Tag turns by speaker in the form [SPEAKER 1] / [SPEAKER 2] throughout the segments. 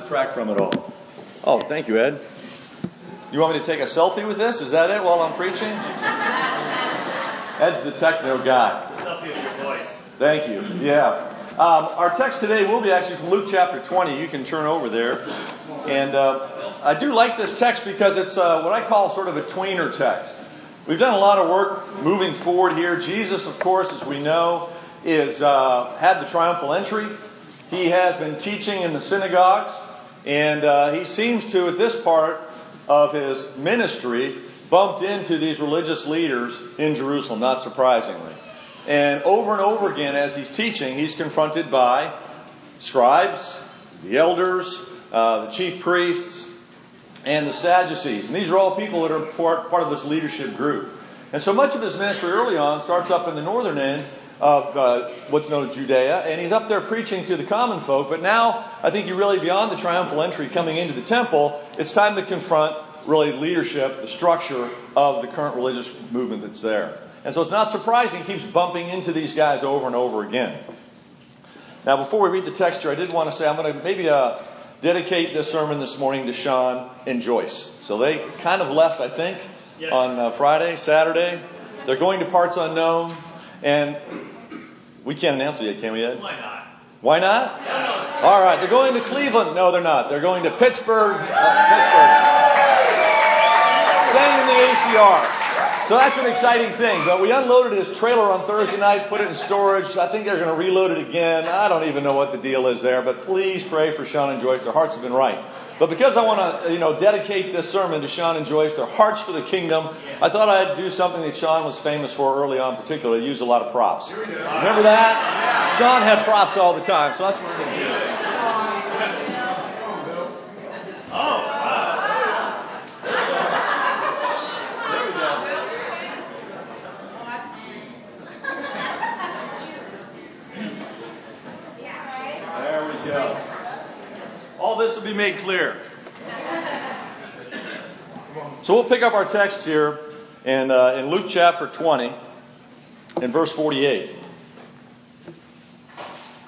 [SPEAKER 1] detract from it all. Oh, thank you, Ed. You want me to take a selfie with this? Is that it while I'm preaching? Ed's the techno guy.
[SPEAKER 2] It's a selfie of your voice.
[SPEAKER 1] Thank you. Yeah. Um, our text today will be actually from Luke chapter 20. You can turn over there. And uh, I do like this text because it's uh, what I call sort of a tweener text. We've done a lot of work moving forward here. Jesus, of course, as we know, is uh, had the triumphal entry. He has been teaching in the synagogues, and uh, he seems to, at this part of his ministry, bumped into these religious leaders in Jerusalem, not surprisingly. And over and over again, as he's teaching, he's confronted by scribes, the elders, uh, the chief priests, and the Sadducees. And these are all people that are part, part of this leadership group. And so much of his ministry early on starts up in the northern end of uh, what's known as Judea, and he's up there preaching to the common folk. But now, I think you're really beyond the triumphal entry coming into the temple. It's time to confront really leadership, the structure of the current religious movement that's there. And so it's not surprising he keeps bumping into these guys over and over again. Now, before we read the text here, I did want to say I'm going to maybe uh, dedicate this sermon this morning to Sean and Joyce. So they kind of left, I think,
[SPEAKER 2] Yes.
[SPEAKER 1] on uh, Friday, Saturday. They're going to parts unknown, and we can't announce it yet, can we, Ed?
[SPEAKER 2] Why not?
[SPEAKER 1] Why not? All right, they're going to Cleveland. No, they're not. They're going to Pittsburgh. Uh, Pittsburgh. Staying in the ACR. So that's an exciting thing. But we unloaded his trailer on Thursday night, put it in storage. I think they're going to reload it again. I don't even know what the deal is there, but please pray for Sean and Joyce. Their hearts have been right. But because I want to, you know, dedicate this sermon to Sean and Joyce, their hearts for the kingdom, I thought I'd do something that Sean was famous for early on, particularly use a lot of props. Remember that? Sean had props all the time, so that's what we're going to do. There we go. There we go. All this will be made clear. So we'll pick up our text here in, uh, in Luke chapter 20 and verse 48.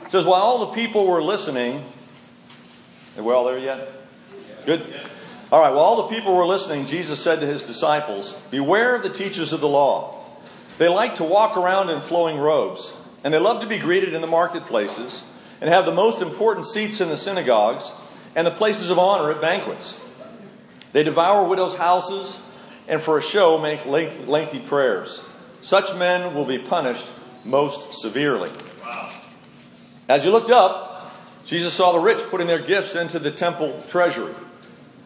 [SPEAKER 1] It says, While all the people were listening, are we all there yet? Good. All right, while all the people were listening, Jesus said to his disciples, Beware of the teachers of the law. They like to walk around in flowing robes, and they love to be greeted in the marketplaces, and have the most important seats in the synagogues, and the places of honor at banquets. They devour widows' houses, and for a show make length- lengthy prayers. Such men will be punished most severely. As he looked up, Jesus saw the rich putting their gifts into the temple treasury.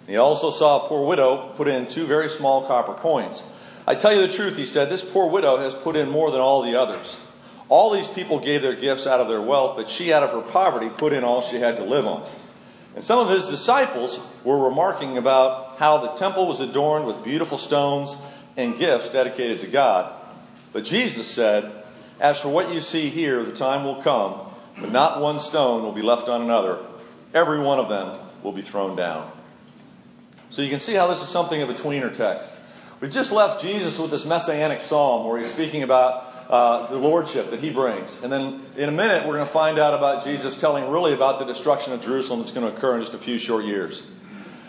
[SPEAKER 1] He also saw a poor widow put in two very small copper coins. I tell you the truth, he said, this poor widow has put in more than all the others. All these people gave their gifts out of their wealth, but she, out of her poverty, put in all she had to live on. And some of his disciples were remarking about how the temple was adorned with beautiful stones and gifts dedicated to God. But Jesus said, As for what you see here, the time will come when not one stone will be left on another. Every one of them will be thrown down. So you can see how this is something of a tweener text. We've just left Jesus with this messianic psalm where he's speaking about uh, the lordship that he brings. And then in a minute, we're going to find out about Jesus telling really about the destruction of Jerusalem that's going to occur in just a few short years.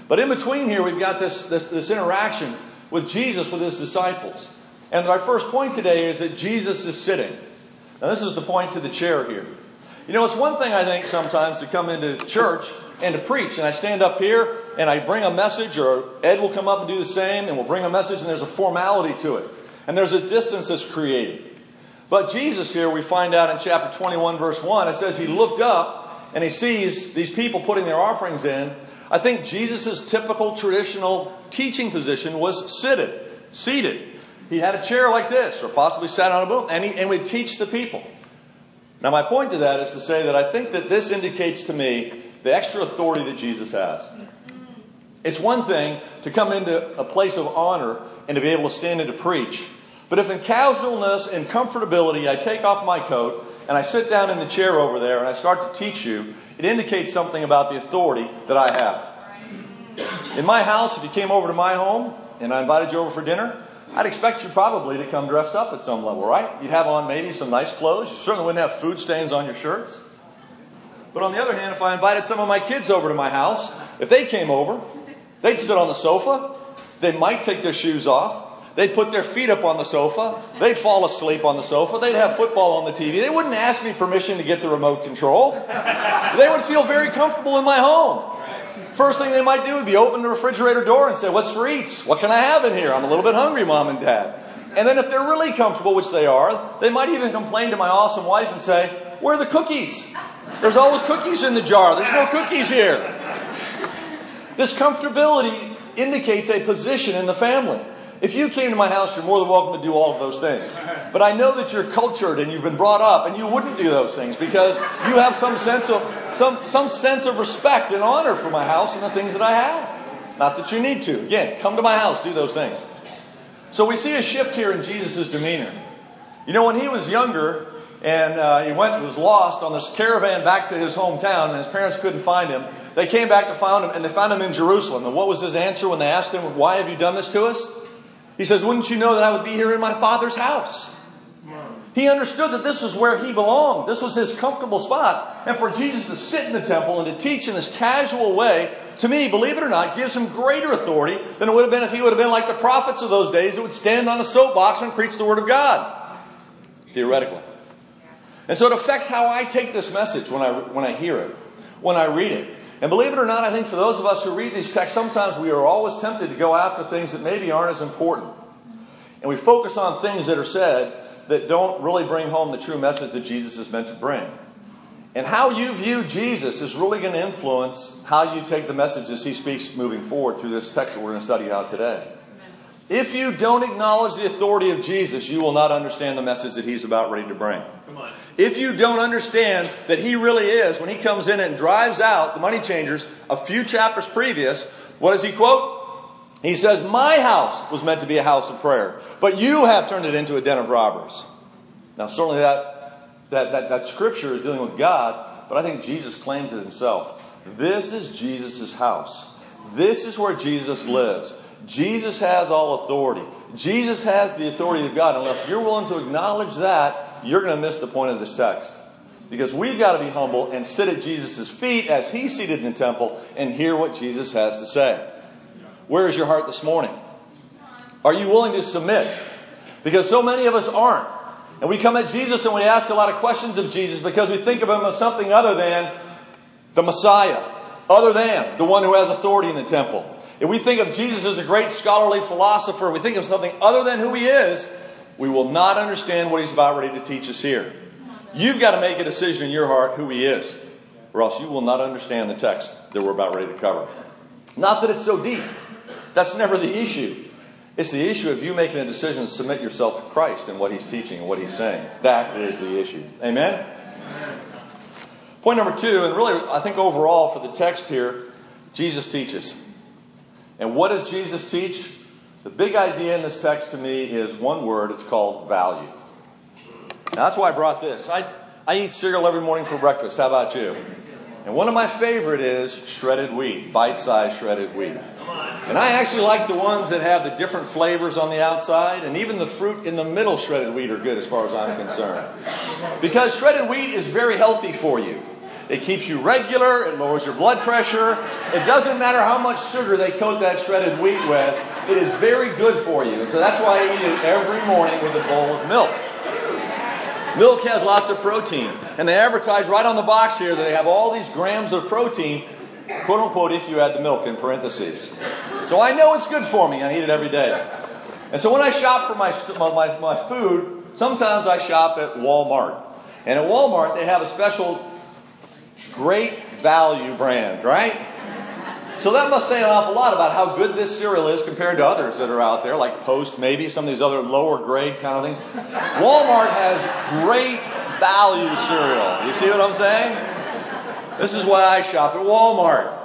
[SPEAKER 1] But in between here, we've got this, this, this interaction with Jesus with his disciples. And our first point today is that Jesus is sitting. Now, this is the point to the chair here. You know, it's one thing I think sometimes to come into church and to preach, and I stand up here and I bring a message, or Ed will come up and do the same, and we'll bring a message, and there's a formality to it. And there's a distance that's created. But Jesus here, we find out in chapter 21, verse 1, it says he looked up and he sees these people putting their offerings in. I think Jesus' typical traditional teaching position was seated, seated. He had a chair like this, or possibly sat on a boom, and he and would teach the people. Now, my point to that is to say that I think that this indicates to me the extra authority that Jesus has. It's one thing to come into a place of honor and to be able to stand and to preach. But if in casualness and comfortability I take off my coat and I sit down in the chair over there and I start to teach you, it indicates something about the authority that I have. In my house, if you came over to my home and I invited you over for dinner, I'd expect you probably to come dressed up at some level, right? You'd have on maybe some nice clothes. You certainly wouldn't have food stains on your shirts. But on the other hand, if I invited some of my kids over to my house, if they came over, they'd sit on the sofa. They might take their shoes off. They'd put their feet up on the sofa. They'd fall asleep on the sofa. They'd have football on the TV. They wouldn't ask me permission to get the remote control. They would feel very comfortable in my home. First thing they might do would be open the refrigerator door and say, what's for eats? What can I have in here? I'm a little bit hungry, mom and dad. And then if they're really comfortable, which they are, they might even complain to my awesome wife and say, where are the cookies? There's always cookies in the jar. There's no cookies here. This comfortability indicates a position in the family. If you came to my house, you're more than welcome to do all of those things. But I know that you're cultured and you've been brought up and you wouldn't do those things because you have some sense of, some, some sense of respect and honor for my house and the things that I have. Not that you need to. Again, come to my house, do those things. So we see a shift here in Jesus' demeanor. You know, when he was younger, and uh, he went was lost on this caravan back to his hometown, and his parents couldn't find him. They came back to find him, and they found him in Jerusalem. And what was his answer when they asked him, "Why have you done this to us?" He says, "Wouldn't you know that I would be here in my father's house?" He understood that this was where he belonged. This was his comfortable spot. And for Jesus to sit in the temple and to teach in this casual way, to me, believe it or not, gives him greater authority than it would have been if he would have been like the prophets of those days that would stand on a soapbox and preach the word of God. Theoretically. And so it affects how I take this message when I, when I hear it, when I read it. And believe it or not, I think for those of us who read these texts, sometimes we are always tempted to go after things that maybe aren't as important. And we focus on things that are said that don't really bring home the true message that Jesus is meant to bring. And how you view Jesus is really going to influence how you take the messages he speaks moving forward through this text that we're going to study out today. If you don't acknowledge the authority of Jesus, you will not understand the message that he's about ready to bring. If you don't understand that he really is, when he comes in and drives out the money changers a few chapters previous, what does he quote? He says, My house was meant to be a house of prayer, but you have turned it into a den of robbers. Now, certainly that, that, that, that scripture is dealing with God, but I think Jesus claims it himself. This is Jesus' house. This is where Jesus lives. Jesus has all authority. Jesus has the authority of God. Unless you're willing to acknowledge that, you're going to miss the point of this text. Because we've got to be humble and sit at Jesus' feet as he's seated in the temple and hear what Jesus has to say. Where is your heart this morning? Are you willing to submit? Because so many of us aren't. And we come at Jesus and we ask a lot of questions of Jesus because we think of him as something other than the Messiah, other than the one who has authority in the temple. If we think of Jesus as a great scholarly philosopher, we think of something other than who he is, we will not understand what he's about ready to teach us here. You've got to make a decision in your heart who he is, or else you will not understand the text that we're about ready to cover. Not that it's so deep. That's never the issue. It's the issue of you making a decision to submit yourself to Christ and what he's teaching and what he's saying. That is the issue. Amen? Amen? Point number two, and really, I think overall for the text here, Jesus teaches. And what does Jesus teach? The big idea in this text to me is one word, it's called value. Now, that's why I brought this. I, I eat cereal every morning for breakfast. How about you? And one of my favorite is shredded wheat, bite-sized shredded wheat. And I actually like the ones that have the different flavors on the outside, and even the fruit in the middle shredded wheat are good as far as I'm concerned. Because shredded wheat is very healthy for you. It keeps you regular. It lowers your blood pressure. It doesn't matter how much sugar they coat that shredded wheat with. It is very good for you. And so that's why I eat it every morning with a bowl of milk. Milk has lots of protein. And they advertise right on the box here that they have all these grams of protein, quote unquote, if you add the milk in parentheses. So I know it's good for me. I eat it every day. And so when I shop for my, my, my food, sometimes I shop at Walmart. And at Walmart, they have a special Great value brand, right? So that must say an awful lot about how good this cereal is compared to others that are out there, like Post, maybe some of these other lower grade kind of things. Walmart has great value cereal. You see what I'm saying? This is why I shop at Walmart.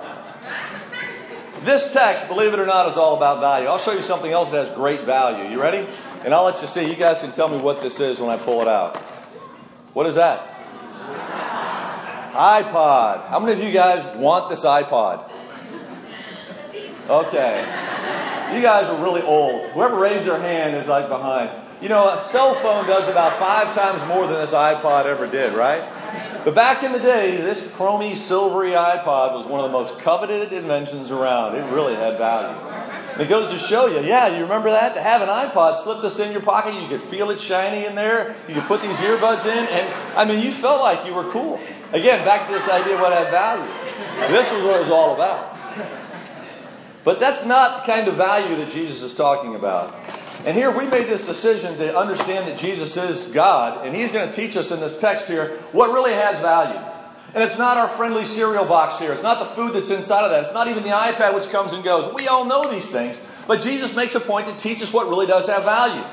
[SPEAKER 1] This text, believe it or not, is all about value. I'll show you something else that has great value. You ready? And I'll let you see. You guys can tell me what this is when I pull it out. What is that? iPod. How many of you guys want this iPod? Okay. You guys are really old. Whoever raised their hand is like behind. You know, a cell phone does about five times more than this iPod ever did, right? But back in the day, this chromy, silvery iPod was one of the most coveted inventions around. It really had value. It goes to show you, yeah, you remember that? To have an iPod, slip this in your pocket, you could feel it shiny in there, you could put these earbuds in, and I mean, you felt like you were cool. Again, back to this idea of what had value. This was what it was all about. But that's not the kind of value that Jesus is talking about. And here we made this decision to understand that Jesus is God, and He's going to teach us in this text here what really has value. And it's not our friendly cereal box here. It's not the food that's inside of that. It's not even the iPad which comes and goes. We all know these things. But Jesus makes a point to teach us what really does have value.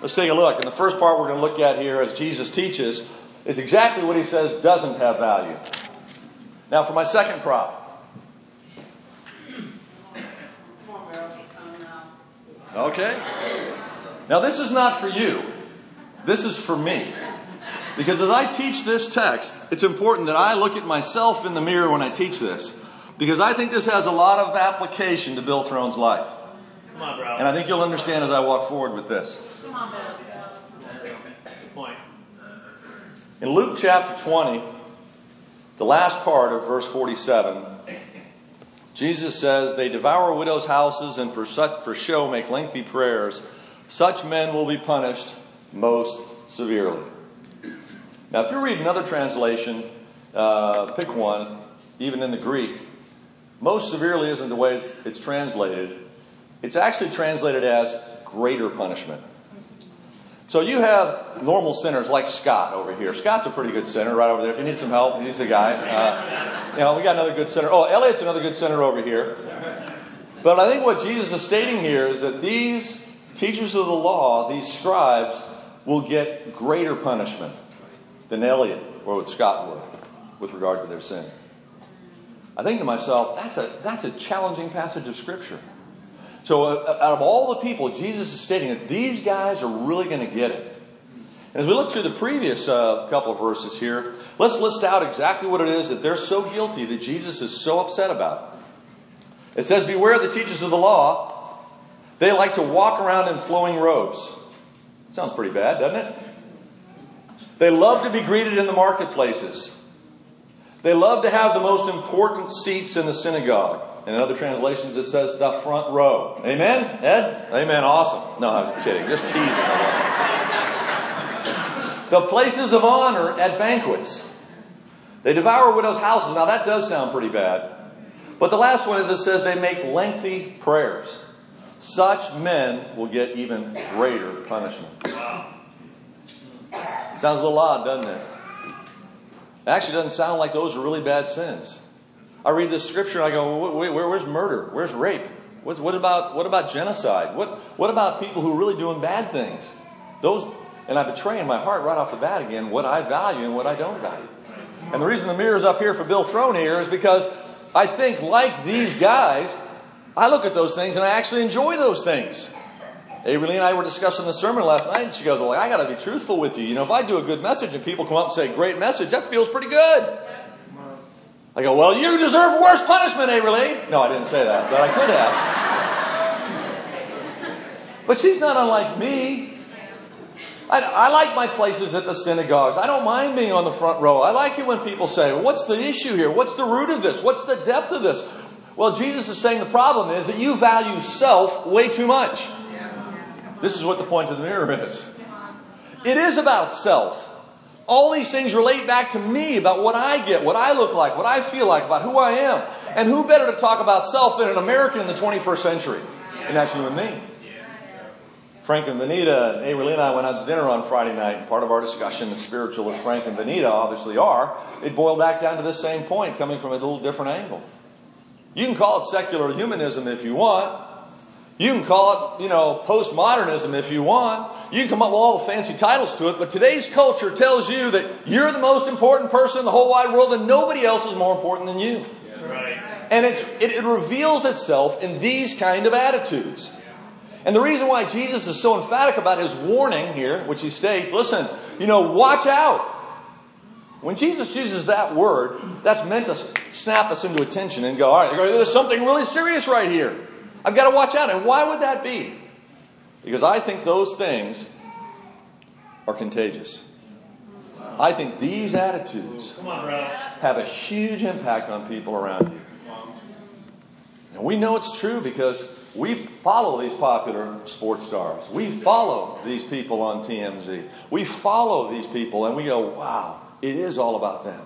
[SPEAKER 1] Let's take a look. And the first part we're going to look at here as Jesus teaches is exactly what he says doesn't have value. Now, for my second prop. Okay? Now, this is not for you. This is for me. Because as I teach this text, it's important that I look at myself in the mirror when I teach this. Because I think this has a lot of application to Bill Throne's life. On, and I think you'll understand as I walk forward with this. On, in Luke chapter 20, the last part of verse 47, Jesus says, They devour widows' houses and for, such, for show make lengthy prayers. Such men will be punished most severely. Now, if you read another translation, uh, pick one, even in the Greek, most severely isn't the way it's, it's translated. It's actually translated as greater punishment. So you have normal sinners like Scott over here. Scott's a pretty good sinner right over there. If you need some help, he's the guy. Uh, you know, we got another good sinner. Oh, Elliot's another good sinner over here. But I think what Jesus is stating here is that these teachers of the law, these scribes, will get greater punishment than Elliot or what Scott would with regard to their sin. I think to myself, that's a, that's a challenging passage of Scripture. So, uh, out of all the people, Jesus is stating that these guys are really going to get it. And as we look through the previous uh, couple of verses here, let's list out exactly what it is that they're so guilty that Jesus is so upset about. It says, Beware the teachers of the law. They like to walk around in flowing robes. Sounds pretty bad, doesn't it? They love to be greeted in the marketplaces. They love to have the most important seats in the synagogue. In other translations, it says the front row. Amen? Ed? Amen. Awesome. No, I'm kidding. Just teasing. the places of honor at banquets. They devour widows' houses. Now, that does sound pretty bad. But the last one is it says they make lengthy prayers. Such men will get even greater punishment. Sounds a little odd, doesn't it? It actually doesn't sound like those are really bad sins. I read this scripture and I go, wait, where, where's murder? Where's rape? What's, what about what about genocide? What what about people who are really doing bad things? Those and I betray in my heart right off the bat again what I value and what I don't value. And the reason the mirror's up here for Bill Throne here is because I think like these guys, I look at those things and I actually enjoy those things. Avery and I were discussing the sermon last night, and she goes, Well, I got to be truthful with you. You know, if I do a good message and people come up and say, Great message, that feels pretty good. I go, Well, you deserve worse punishment, Avery No, I didn't say that, but I could have. but she's not unlike me. I, I, like my places at the synagogues. I don't mind being on the front row. I like it when people say, What's the issue here? What's the root of this? What's the depth of this? Well, Jesus is saying the problem is that you value self way too much. This is what the point of the mirror is. It is about self. All these things relate back to me about what I get, what I look like, what I feel like, about who I am. And who better to talk about self than an American in the 21st century? And that's you and me. Frank and Benita, and Avery and I went out to dinner on Friday night, and part of our discussion, as spiritual as Frank and Benita obviously are, it boiled back down to this same point, coming from a little different angle. You can call it secular humanism if you want, you can call it, you know, postmodernism if you want. You can come up with all the fancy titles to it, but today's culture tells you that you're the most important person in the whole wide world and nobody else is more important than you. Right. And it, it reveals itself in these kind of attitudes. And the reason why Jesus is so emphatic about his warning here, which he states, listen, you know, watch out. When Jesus uses that word, that's meant to snap us into attention and go, all right, there's something really serious right here. I've got to watch out. And why would that be? Because I think those things are contagious. I think these attitudes have a huge impact on people around you. And we know it's true because we follow these popular sports stars. We follow these people on TMZ. We follow these people and we go, wow, it is all about them.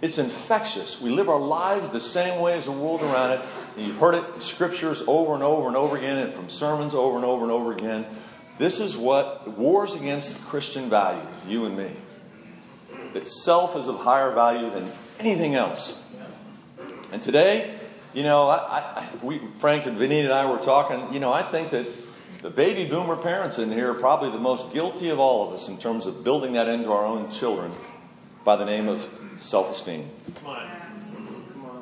[SPEAKER 1] It's infectious. We live our lives the same way as the world around it. And you've heard it in scriptures over and over and over again and from sermons over and over and over again. This is what wars against Christian values, you and me. That self is of higher value than anything else. And today, you know, I, I, we, Frank and Vinny and I were talking, you know, I think that the baby boomer parents in here are probably the most guilty of all of us in terms of building that into our own children by the name of self esteem.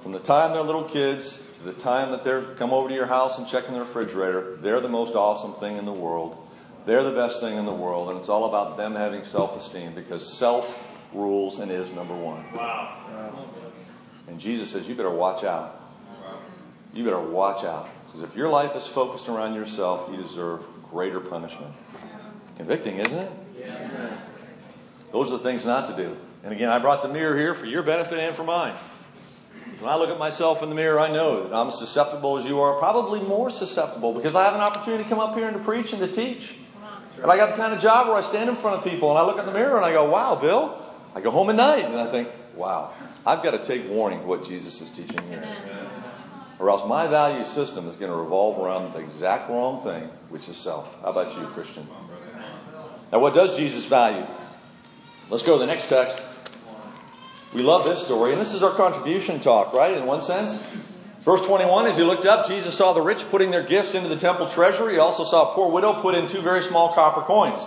[SPEAKER 1] From the time they're little kids to the time that they're come over to your house and check in the refrigerator, they're the most awesome thing in the world. They're the best thing in the world, and it's all about them having self esteem because self rules and is number one. Wow. And Jesus says, You better watch out. You better watch out. Because if your life is focused around yourself, you deserve greater punishment. Convicting, isn't it? Yeah. Those are the things not to do. And again, I brought the mirror here for your benefit and for mine. When I look at myself in the mirror, I know that I'm as susceptible as you are, probably more susceptible, because I have an opportunity to come up here and to preach and to teach. And I got the kind of job where I stand in front of people and I look in the mirror and I go, wow, Bill. I go home at night and I think, wow, I've got to take warning of what Jesus is teaching here. Or else my value system is going to revolve around the exact wrong thing, which is self. How about you, Christian? Now, what does Jesus value? Let's go to the next text. We love this story, and this is our contribution talk, right? In one sense. Verse 21, as he looked up, Jesus saw the rich putting their gifts into the temple treasury. He also saw a poor widow put in two very small copper coins.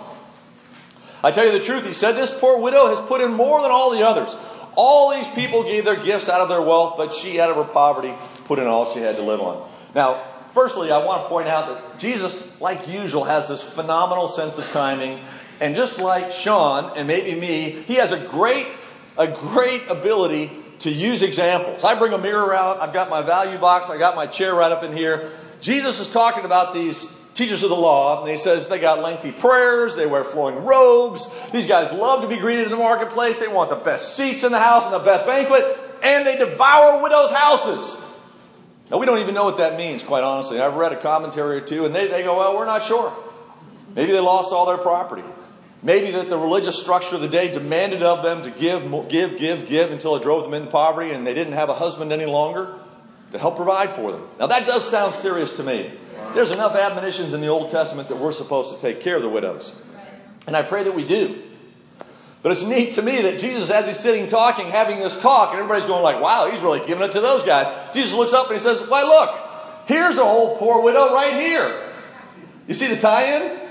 [SPEAKER 1] I tell you the truth, he said, this poor widow has put in more than all the others. All these people gave their gifts out of their wealth, but she, out of her poverty, put in all she had to live on. Now, firstly, I want to point out that Jesus, like usual, has this phenomenal sense of timing. And just like Sean and maybe me, he has a great, a great ability to use examples. I bring a mirror out. I've got my value box. I got my chair right up in here. Jesus is talking about these teachers of the law, and he says they got lengthy prayers, they wear flowing robes. These guys love to be greeted in the marketplace. They want the best seats in the house and the best banquet, and they devour widows' houses. Now, we don't even know what that means, quite honestly. I've read a commentary or two, and they, they go, well, we're not sure. Maybe they lost all their property. Maybe that the religious structure of the day demanded of them to give, give, give, give until it drove them into poverty and they didn't have a husband any longer to help provide for them. Now that does sound serious to me. There's enough admonitions in the Old Testament that we're supposed to take care of the widows. And I pray that we do. But it's neat to me that Jesus, as he's sitting talking, having this talk, and everybody's going like, wow, he's really giving it to those guys. Jesus looks up and he says, why look, here's a whole poor widow right here. You see the tie-in?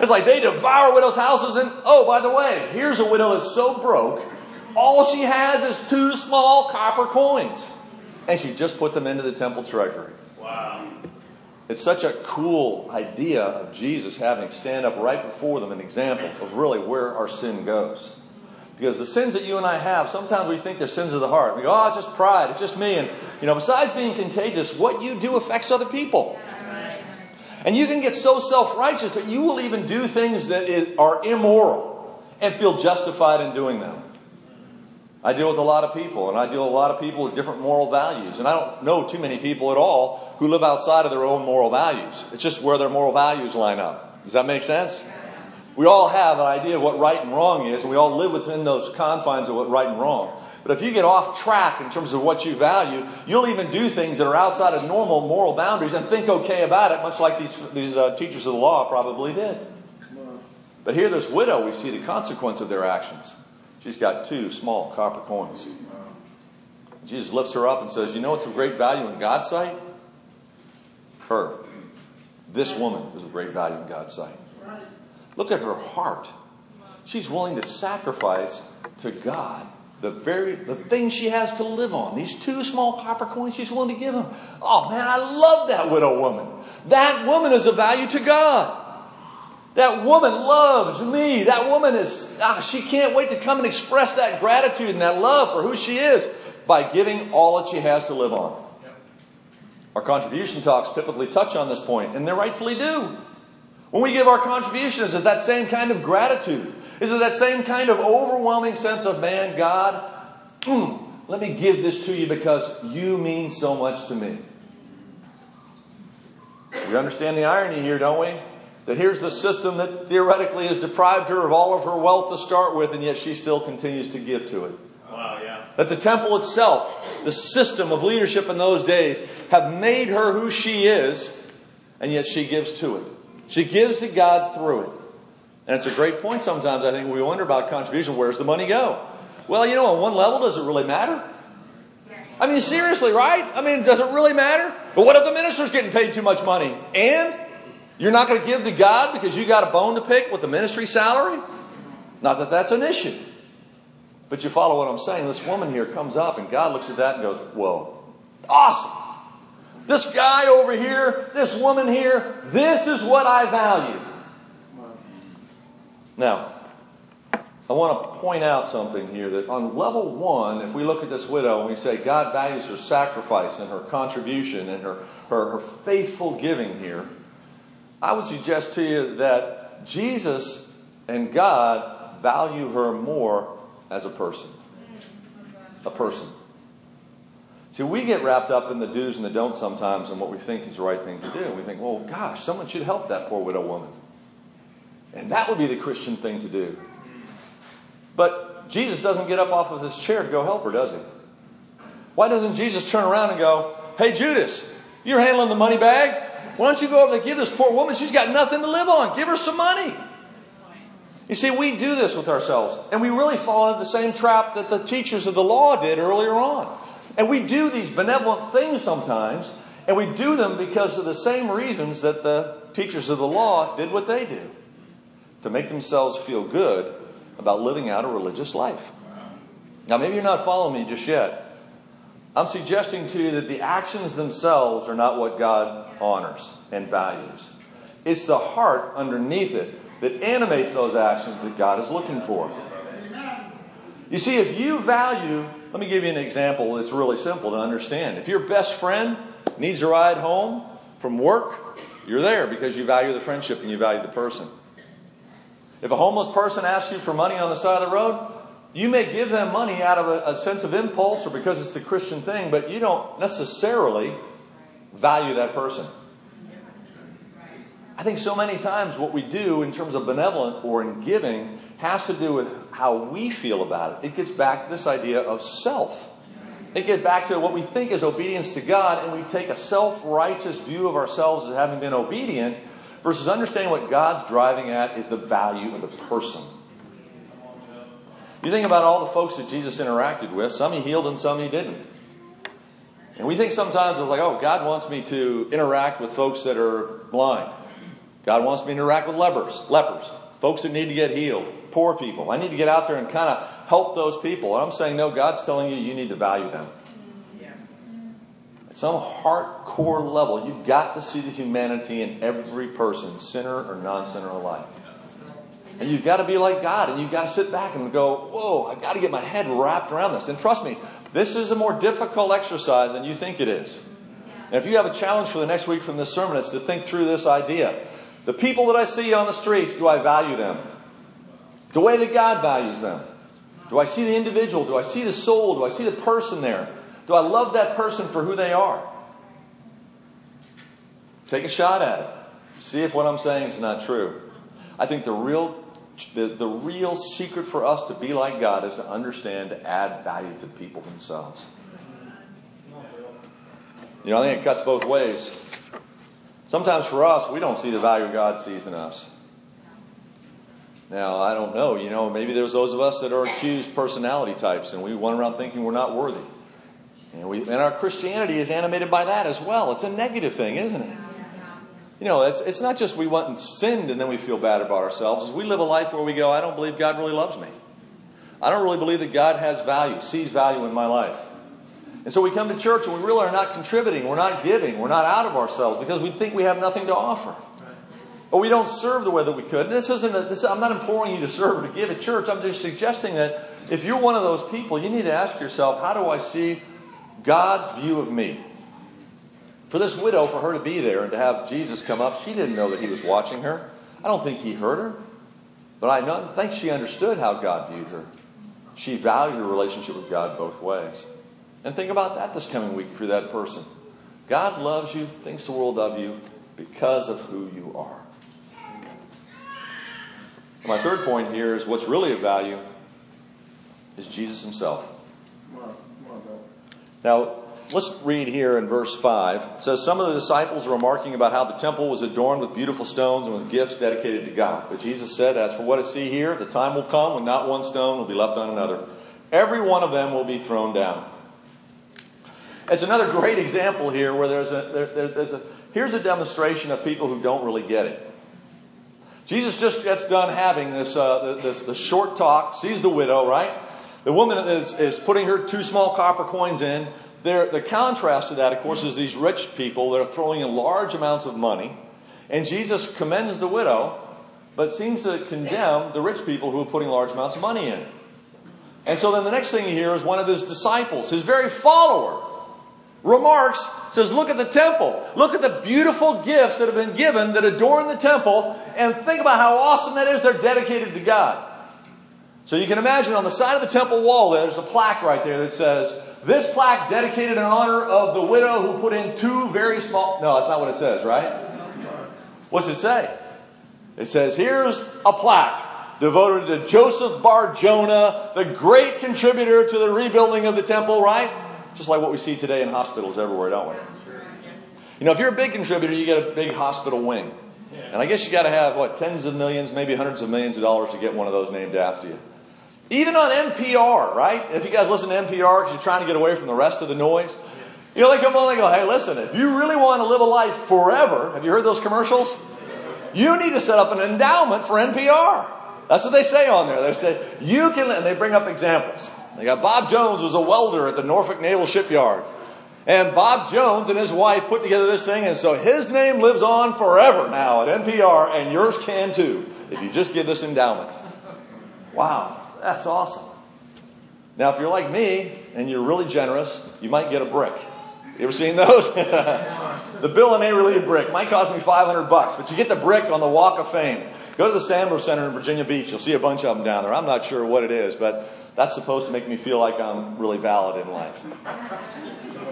[SPEAKER 1] It's like they devour widows' houses and, oh, by the way, here's a widow that's so broke, all she has is two small copper coins. And she just put them into the temple treasury. Wow. It's such a cool idea of Jesus having stand up right before them an example of really where our sin goes. Because the sins that you and I have, sometimes we think they're sins of the heart. We go, oh, it's just pride. It's just me. And, you know, besides being contagious, what you do affects other people. And you can get so self righteous that you will even do things that are immoral and feel justified in doing them. I deal with a lot of people, and I deal with a lot of people with different moral values. And I don't know too many people at all who live outside of their own moral values. It's just where their moral values line up. Does that make sense? We all have an idea of what right and wrong is, and we all live within those confines of what right and wrong. But if you get off track in terms of what you value, you'll even do things that are outside of normal moral boundaries and think okay about it, much like these, these uh, teachers of the law probably did. But here, this widow, we see the consequence of their actions. She's got two small copper coins. Jesus lifts her up and says, You know what's of great value in God's sight? Her. This woman is of great value in God's sight. Look at her heart. She's willing to sacrifice to God the very the thing she has to live on. These two small copper coins she's willing to give him. Oh man, I love that widow woman. That woman is of value to God. That woman loves me. That woman is, ah, she can't wait to come and express that gratitude and that love for who she is by giving all that she has to live on. Our contribution talks typically touch on this point, and they rightfully do. When we give our contribution, is it that same kind of gratitude? Is it that same kind of overwhelming sense of, man, God, mm, let me give this to you because you mean so much to me? We understand the irony here, don't we? That here's the system that theoretically has deprived her of all of her wealth to start with, and yet she still continues to give to it.
[SPEAKER 2] Wow, yeah.
[SPEAKER 1] That the temple itself, the system of leadership in those days, have made her who she is, and yet she gives to it. She gives to God through it. And it's a great point sometimes, I think, we wonder about contribution. Where's the money go? Well, you know, on one level, does it really matter? I mean, seriously, right? I mean, does it really matter? But what if the minister's getting paid too much money? And you're not going to give to God because you got a bone to pick with the ministry salary? Not that that's an issue. But you follow what I'm saying. This woman here comes up and God looks at that and goes, Whoa, awesome. This guy over here, this woman here, this is what I value. Now, I want to point out something here that on level one, if we look at this widow and we say God values her sacrifice and her contribution and her, her, her faithful giving here, I would suggest to you that Jesus and God value her more as a person. A person. See, we get wrapped up in the do's and the don'ts sometimes and what we think is the right thing to do. And We think, well, gosh, someone should help that poor widow woman. And that would be the Christian thing to do. But Jesus doesn't get up off of his chair to go help her, does he? Why doesn't Jesus turn around and go, hey, Judas, you're handling the money bag. Why don't you go over there give this poor woman? She's got nothing to live on. Give her some money. You see, we do this with ourselves, and we really fall into the same trap that the teachers of the law did earlier on. And we do these benevolent things sometimes, and we do them because of the same reasons that the teachers of the law did what they do to make themselves feel good about living out a religious life. Now, maybe you're not following me just yet. I'm suggesting to you that the actions themselves are not what God honors and values. It's the heart underneath it that animates those actions that God is looking for. You see, if you value, let me give you an example that's really simple to understand. If your best friend needs a ride home from work, you're there because you value the friendship and you value the person. If a homeless person asks you for money on the side of the road, you may give them money out of a, a, sense of impulse or because it's the Christian thing, but you don't necessarily value that person. I think so many times what we do in terms of benevolent or in giving has to do with how we feel about it. It gets back to this idea of self. It gets back to what we think is obedience to God, and we take a self righteous view of ourselves as having been obedient versus understanding what God's driving at is the value of the person. You think about all the folks that Jesus interacted with, some he healed and some he didn't. And we think sometimes it's like, oh, God wants me to interact with folks that are blind. God wants me to interact with lepers, lepers, folks that need to get healed, poor people. I need to get out there and kind of help those people. And I'm saying, no, God's telling you you need to value them. At some hardcore level, you've got to see the humanity in every person, sinner or non sinner alike. And you've got to be like God, and you've got to sit back and go, whoa, I've got to get my head wrapped around this. And trust me, this is a more difficult exercise than you think it is. And if you have a challenge for the next week from this sermon, it's to think through this idea. The people that I see on the streets, do I value them? The way that God values them? Do I see the individual? Do I see the soul? Do I see the person there? Do I love that person for who they are? Take a shot at it. See if what I'm saying is not true. I think the real the, the real secret for us to be like God is to understand to add value to people themselves. You know, I think it cuts both ways. Sometimes for us, we don't see the value God sees in us. Now, I don't know, you know, maybe there's those of us that are accused personality types and we run around thinking we're not worthy. And, we, and our Christianity is animated by that as well. It's a negative thing, isn't it? You know, it's, it's not just we went and sinned and then we feel bad about ourselves. We live a life where we go, I don't believe God really loves me. I don't really believe that God has value, sees value in my life. And so we come to church and we really are not contributing, we're not giving, we're not out of ourselves because we think we have nothing to offer. Or we don't serve the way that we could. And this isn't a, this, I'm not imploring you to serve or to give at church. I'm just suggesting that if you're one of those people, you need to ask yourself, how do I see God's view of me? For this widow, for her to be there and to have Jesus come up, she didn't know that he was watching her. I don't think he heard her, but I don't think she understood how God viewed her. She valued her relationship with God both ways. And think about that this coming week for that person. God loves you, thinks the world of you because of who you are. My third point here is what's really of value is Jesus himself. Now, let's read here in verse 5. It says, Some of the disciples were remarking about how the temple was adorned with beautiful stones and with gifts dedicated to God. But Jesus said, As for what I see here, the time will come when not one stone will be left on another. Every one of them will be thrown down. It's another great example here where there's a, there, there's a, here's a demonstration of people who don't really get it. Jesus just gets done having this, uh, this, this short talk, sees the widow, right? The woman is, is putting her two small copper coins in. There, the contrast to that, of course, is these rich people that are throwing in large amounts of money. And Jesus commends the widow, but seems to condemn the rich people who are putting large amounts of money in. And so then the next thing you hear is one of his disciples, his very follower, remarks, says, Look at the temple. Look at the beautiful gifts that have been given that adorn the temple, and think about how awesome that is. They're dedicated to God. So you can imagine on the side of the temple wall, there's a plaque right there that says, This plaque dedicated in honor of the widow who put in two very small. No, that's not what it says, right? What's it say? It says, Here's a plaque devoted to Joseph Bar Jonah, the great contributor to the rebuilding of the temple, right? Just like what we see today in hospitals everywhere, don't we? You know, if you're a big contributor, you get a big hospital wing. And I guess you got to have, what, tens of millions, maybe hundreds of millions of dollars to get one of those named after you. Even on NPR, right? If you guys listen to NPR because you're trying to get away from the rest of the noise, you know, they come on and they go, hey, listen, if you really want to live a life forever, have you heard those commercials? You need to set up an endowment for NPR. That's what they say on there. They say, you can, and they bring up examples. They got Bob Jones was a welder at the Norfolk Naval Shipyard. And Bob Jones and his wife put together this thing, and so his name lives on forever now at NPR, and yours can too, if you just give this endowment. Wow, that's awesome. Now, if you're like me and you're really generous, you might get a brick. You ever seen those? the Bill and A. Relief brick might cost me 500 bucks, but you get the brick on the Walk of Fame. Go to the Sandler Center in Virginia Beach. You'll see a bunch of them down there. I'm not sure what it is, but that's supposed to make me feel like I'm really valid in life.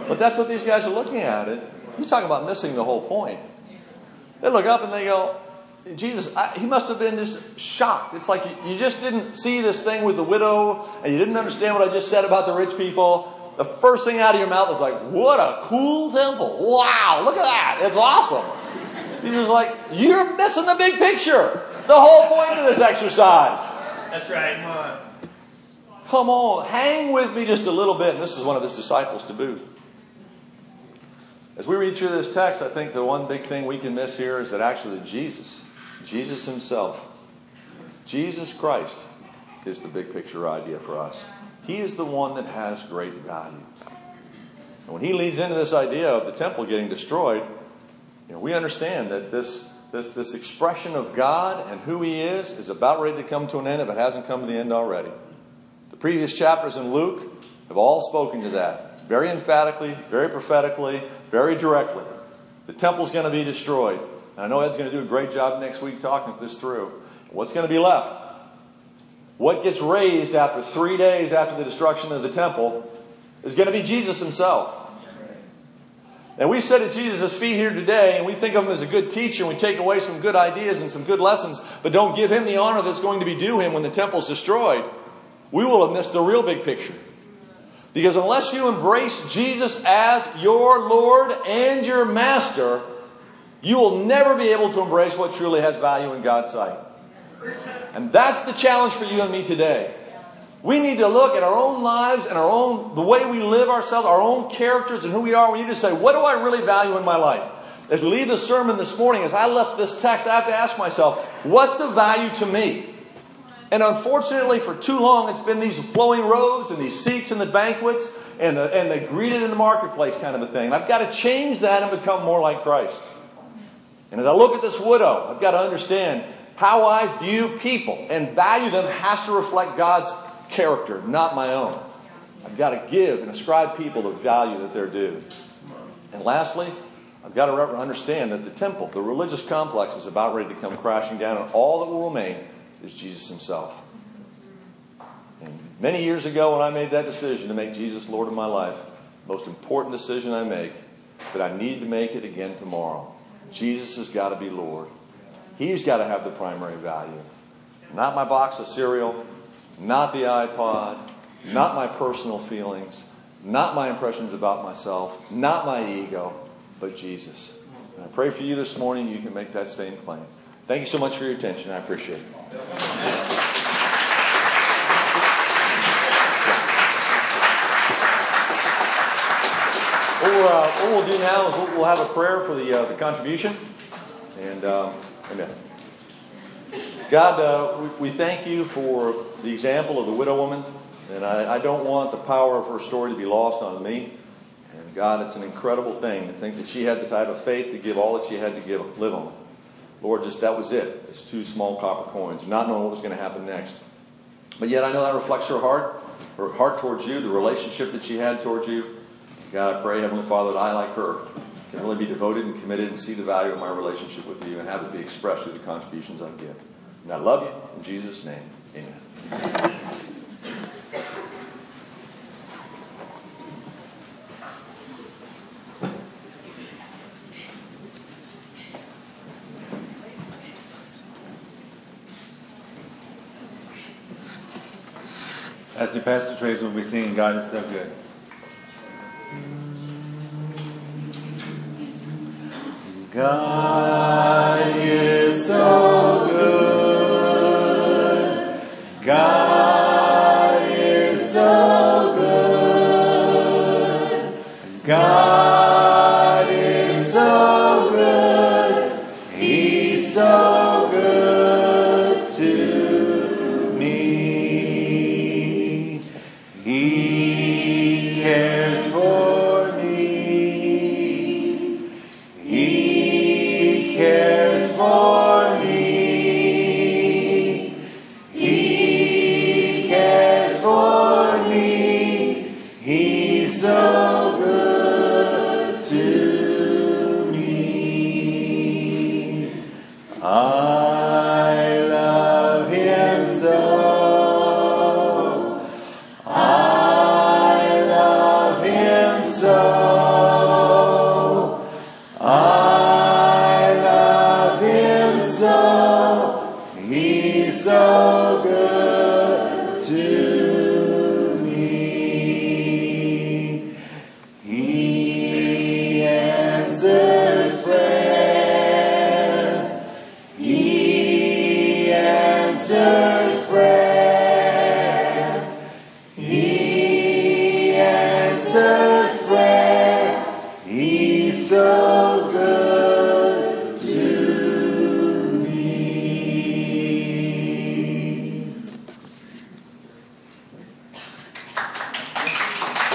[SPEAKER 1] But that's what these guys are looking at. It. You talk about missing the whole point. They look up and they go, Jesus, I, he must have been just shocked. It's like you, you just didn't see this thing with the widow and you didn't understand what I just said about the rich people. The first thing out of your mouth is like, what a cool temple. Wow, look at that. It's awesome. Jesus is like, you're missing the big picture. The whole point of this exercise.
[SPEAKER 2] That's right. Come on.
[SPEAKER 1] Come on, hang with me just a little bit. And this is one of his disciples to boot. As we read through this text, I think the one big thing we can miss here is that actually Jesus, Jesus himself, Jesus Christ is the big picture idea for us. He is the one that has great value. And when he leads into this idea of the temple getting destroyed, you know, we understand that this, this, this expression of God and who he is is about ready to come to an end if it hasn't come to the end already. The previous chapters in Luke have all spoken to that very emphatically, very prophetically, very directly. The temple's going to be destroyed. And I know Ed's going to do a great job next week talking this through. What's going to be left? What gets raised after three days after the destruction of the temple is going to be Jesus himself. And we sit at Jesus' feet here today and we think of him as a good teacher and we take away some good ideas and some good lessons, but don't give him the honor that's going to be due him when the temple's destroyed. We will have missed the real big picture. Because unless you embrace Jesus as your Lord and your Master, you will never be able to embrace what truly has value in God's sight. And that's the challenge for you and me today. We need to look at our own lives and our own, the way we live ourselves, our own characters and who we are. We need to say, what do I really value in my life? As we leave the sermon this morning, as I left this text, I have to ask myself, what's of value to me? And unfortunately, for too long, it's been these flowing robes and these seats in the banquets and the, and the greeted in the marketplace kind of a thing. I've got to change that and become more like Christ. And as I look at this widow, I've got to understand how I view people and value them has to reflect God's character, not my own. I've got to give and ascribe people the value that they're due. And lastly, I've got to understand that the temple, the religious complex, is about ready to come crashing down, and all that will remain is Jesus himself. And many years ago, when I made that decision to make Jesus Lord of my life, most important decision I make, but I need to make it again tomorrow. Jesus has got to be Lord. He's got to have the primary value. Not my box of cereal, not the iPod, not my personal feelings, not my impressions about myself, not my ego, but Jesus. And I pray for you this morning you can make that same claim. Thank you so much for your attention. I appreciate it. What we'll, uh, what we'll, do now is we'll, we'll have a prayer for the, uh, the contribution. And, um, amen. God, uh, we, we, thank you for the example of the widow woman. And I, I, don't want the power of her story to be lost on me. And God, it's an incredible thing to think that she had the type of faith to give all that she had to give, live on. Lord, just that was it. It's two small copper coins, not knowing what was going to happen next. But yet I know that reflects her heart, her heart towards you, the relationship that she had towards you. God, I pray, Heavenly Father, that I, like her, can really be devoted and committed and see the value of my relationship with you and have it be expressed through the contributions I give. And I love you. In Jesus' name, amen.
[SPEAKER 2] As the Pastor Trace will be singing, God is so good. God He